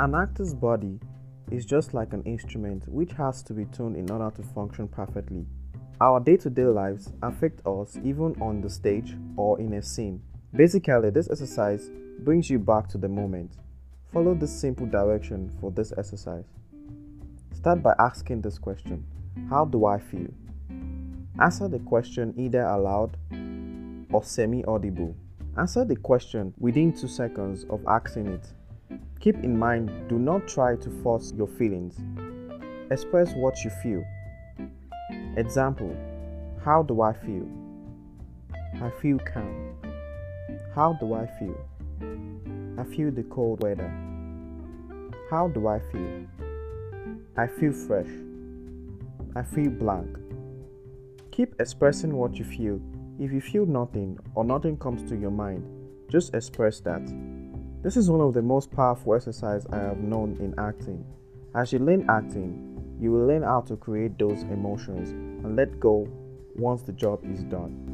An actor's body is just like an instrument which has to be tuned in order to function perfectly. Our day to day lives affect us even on the stage or in a scene. Basically, this exercise brings you back to the moment. Follow this simple direction for this exercise. Start by asking this question How do I feel? Answer the question either aloud or semi audible. Answer the question within two seconds of asking it. Keep in mind, do not try to force your feelings. Express what you feel. Example How do I feel? I feel calm. How do I feel? I feel the cold weather. How do I feel? I feel fresh. I feel blank. Keep expressing what you feel. If you feel nothing or nothing comes to your mind, just express that. This is one of the most powerful exercises I have known in acting. As you learn acting, you will learn how to create those emotions and let go once the job is done.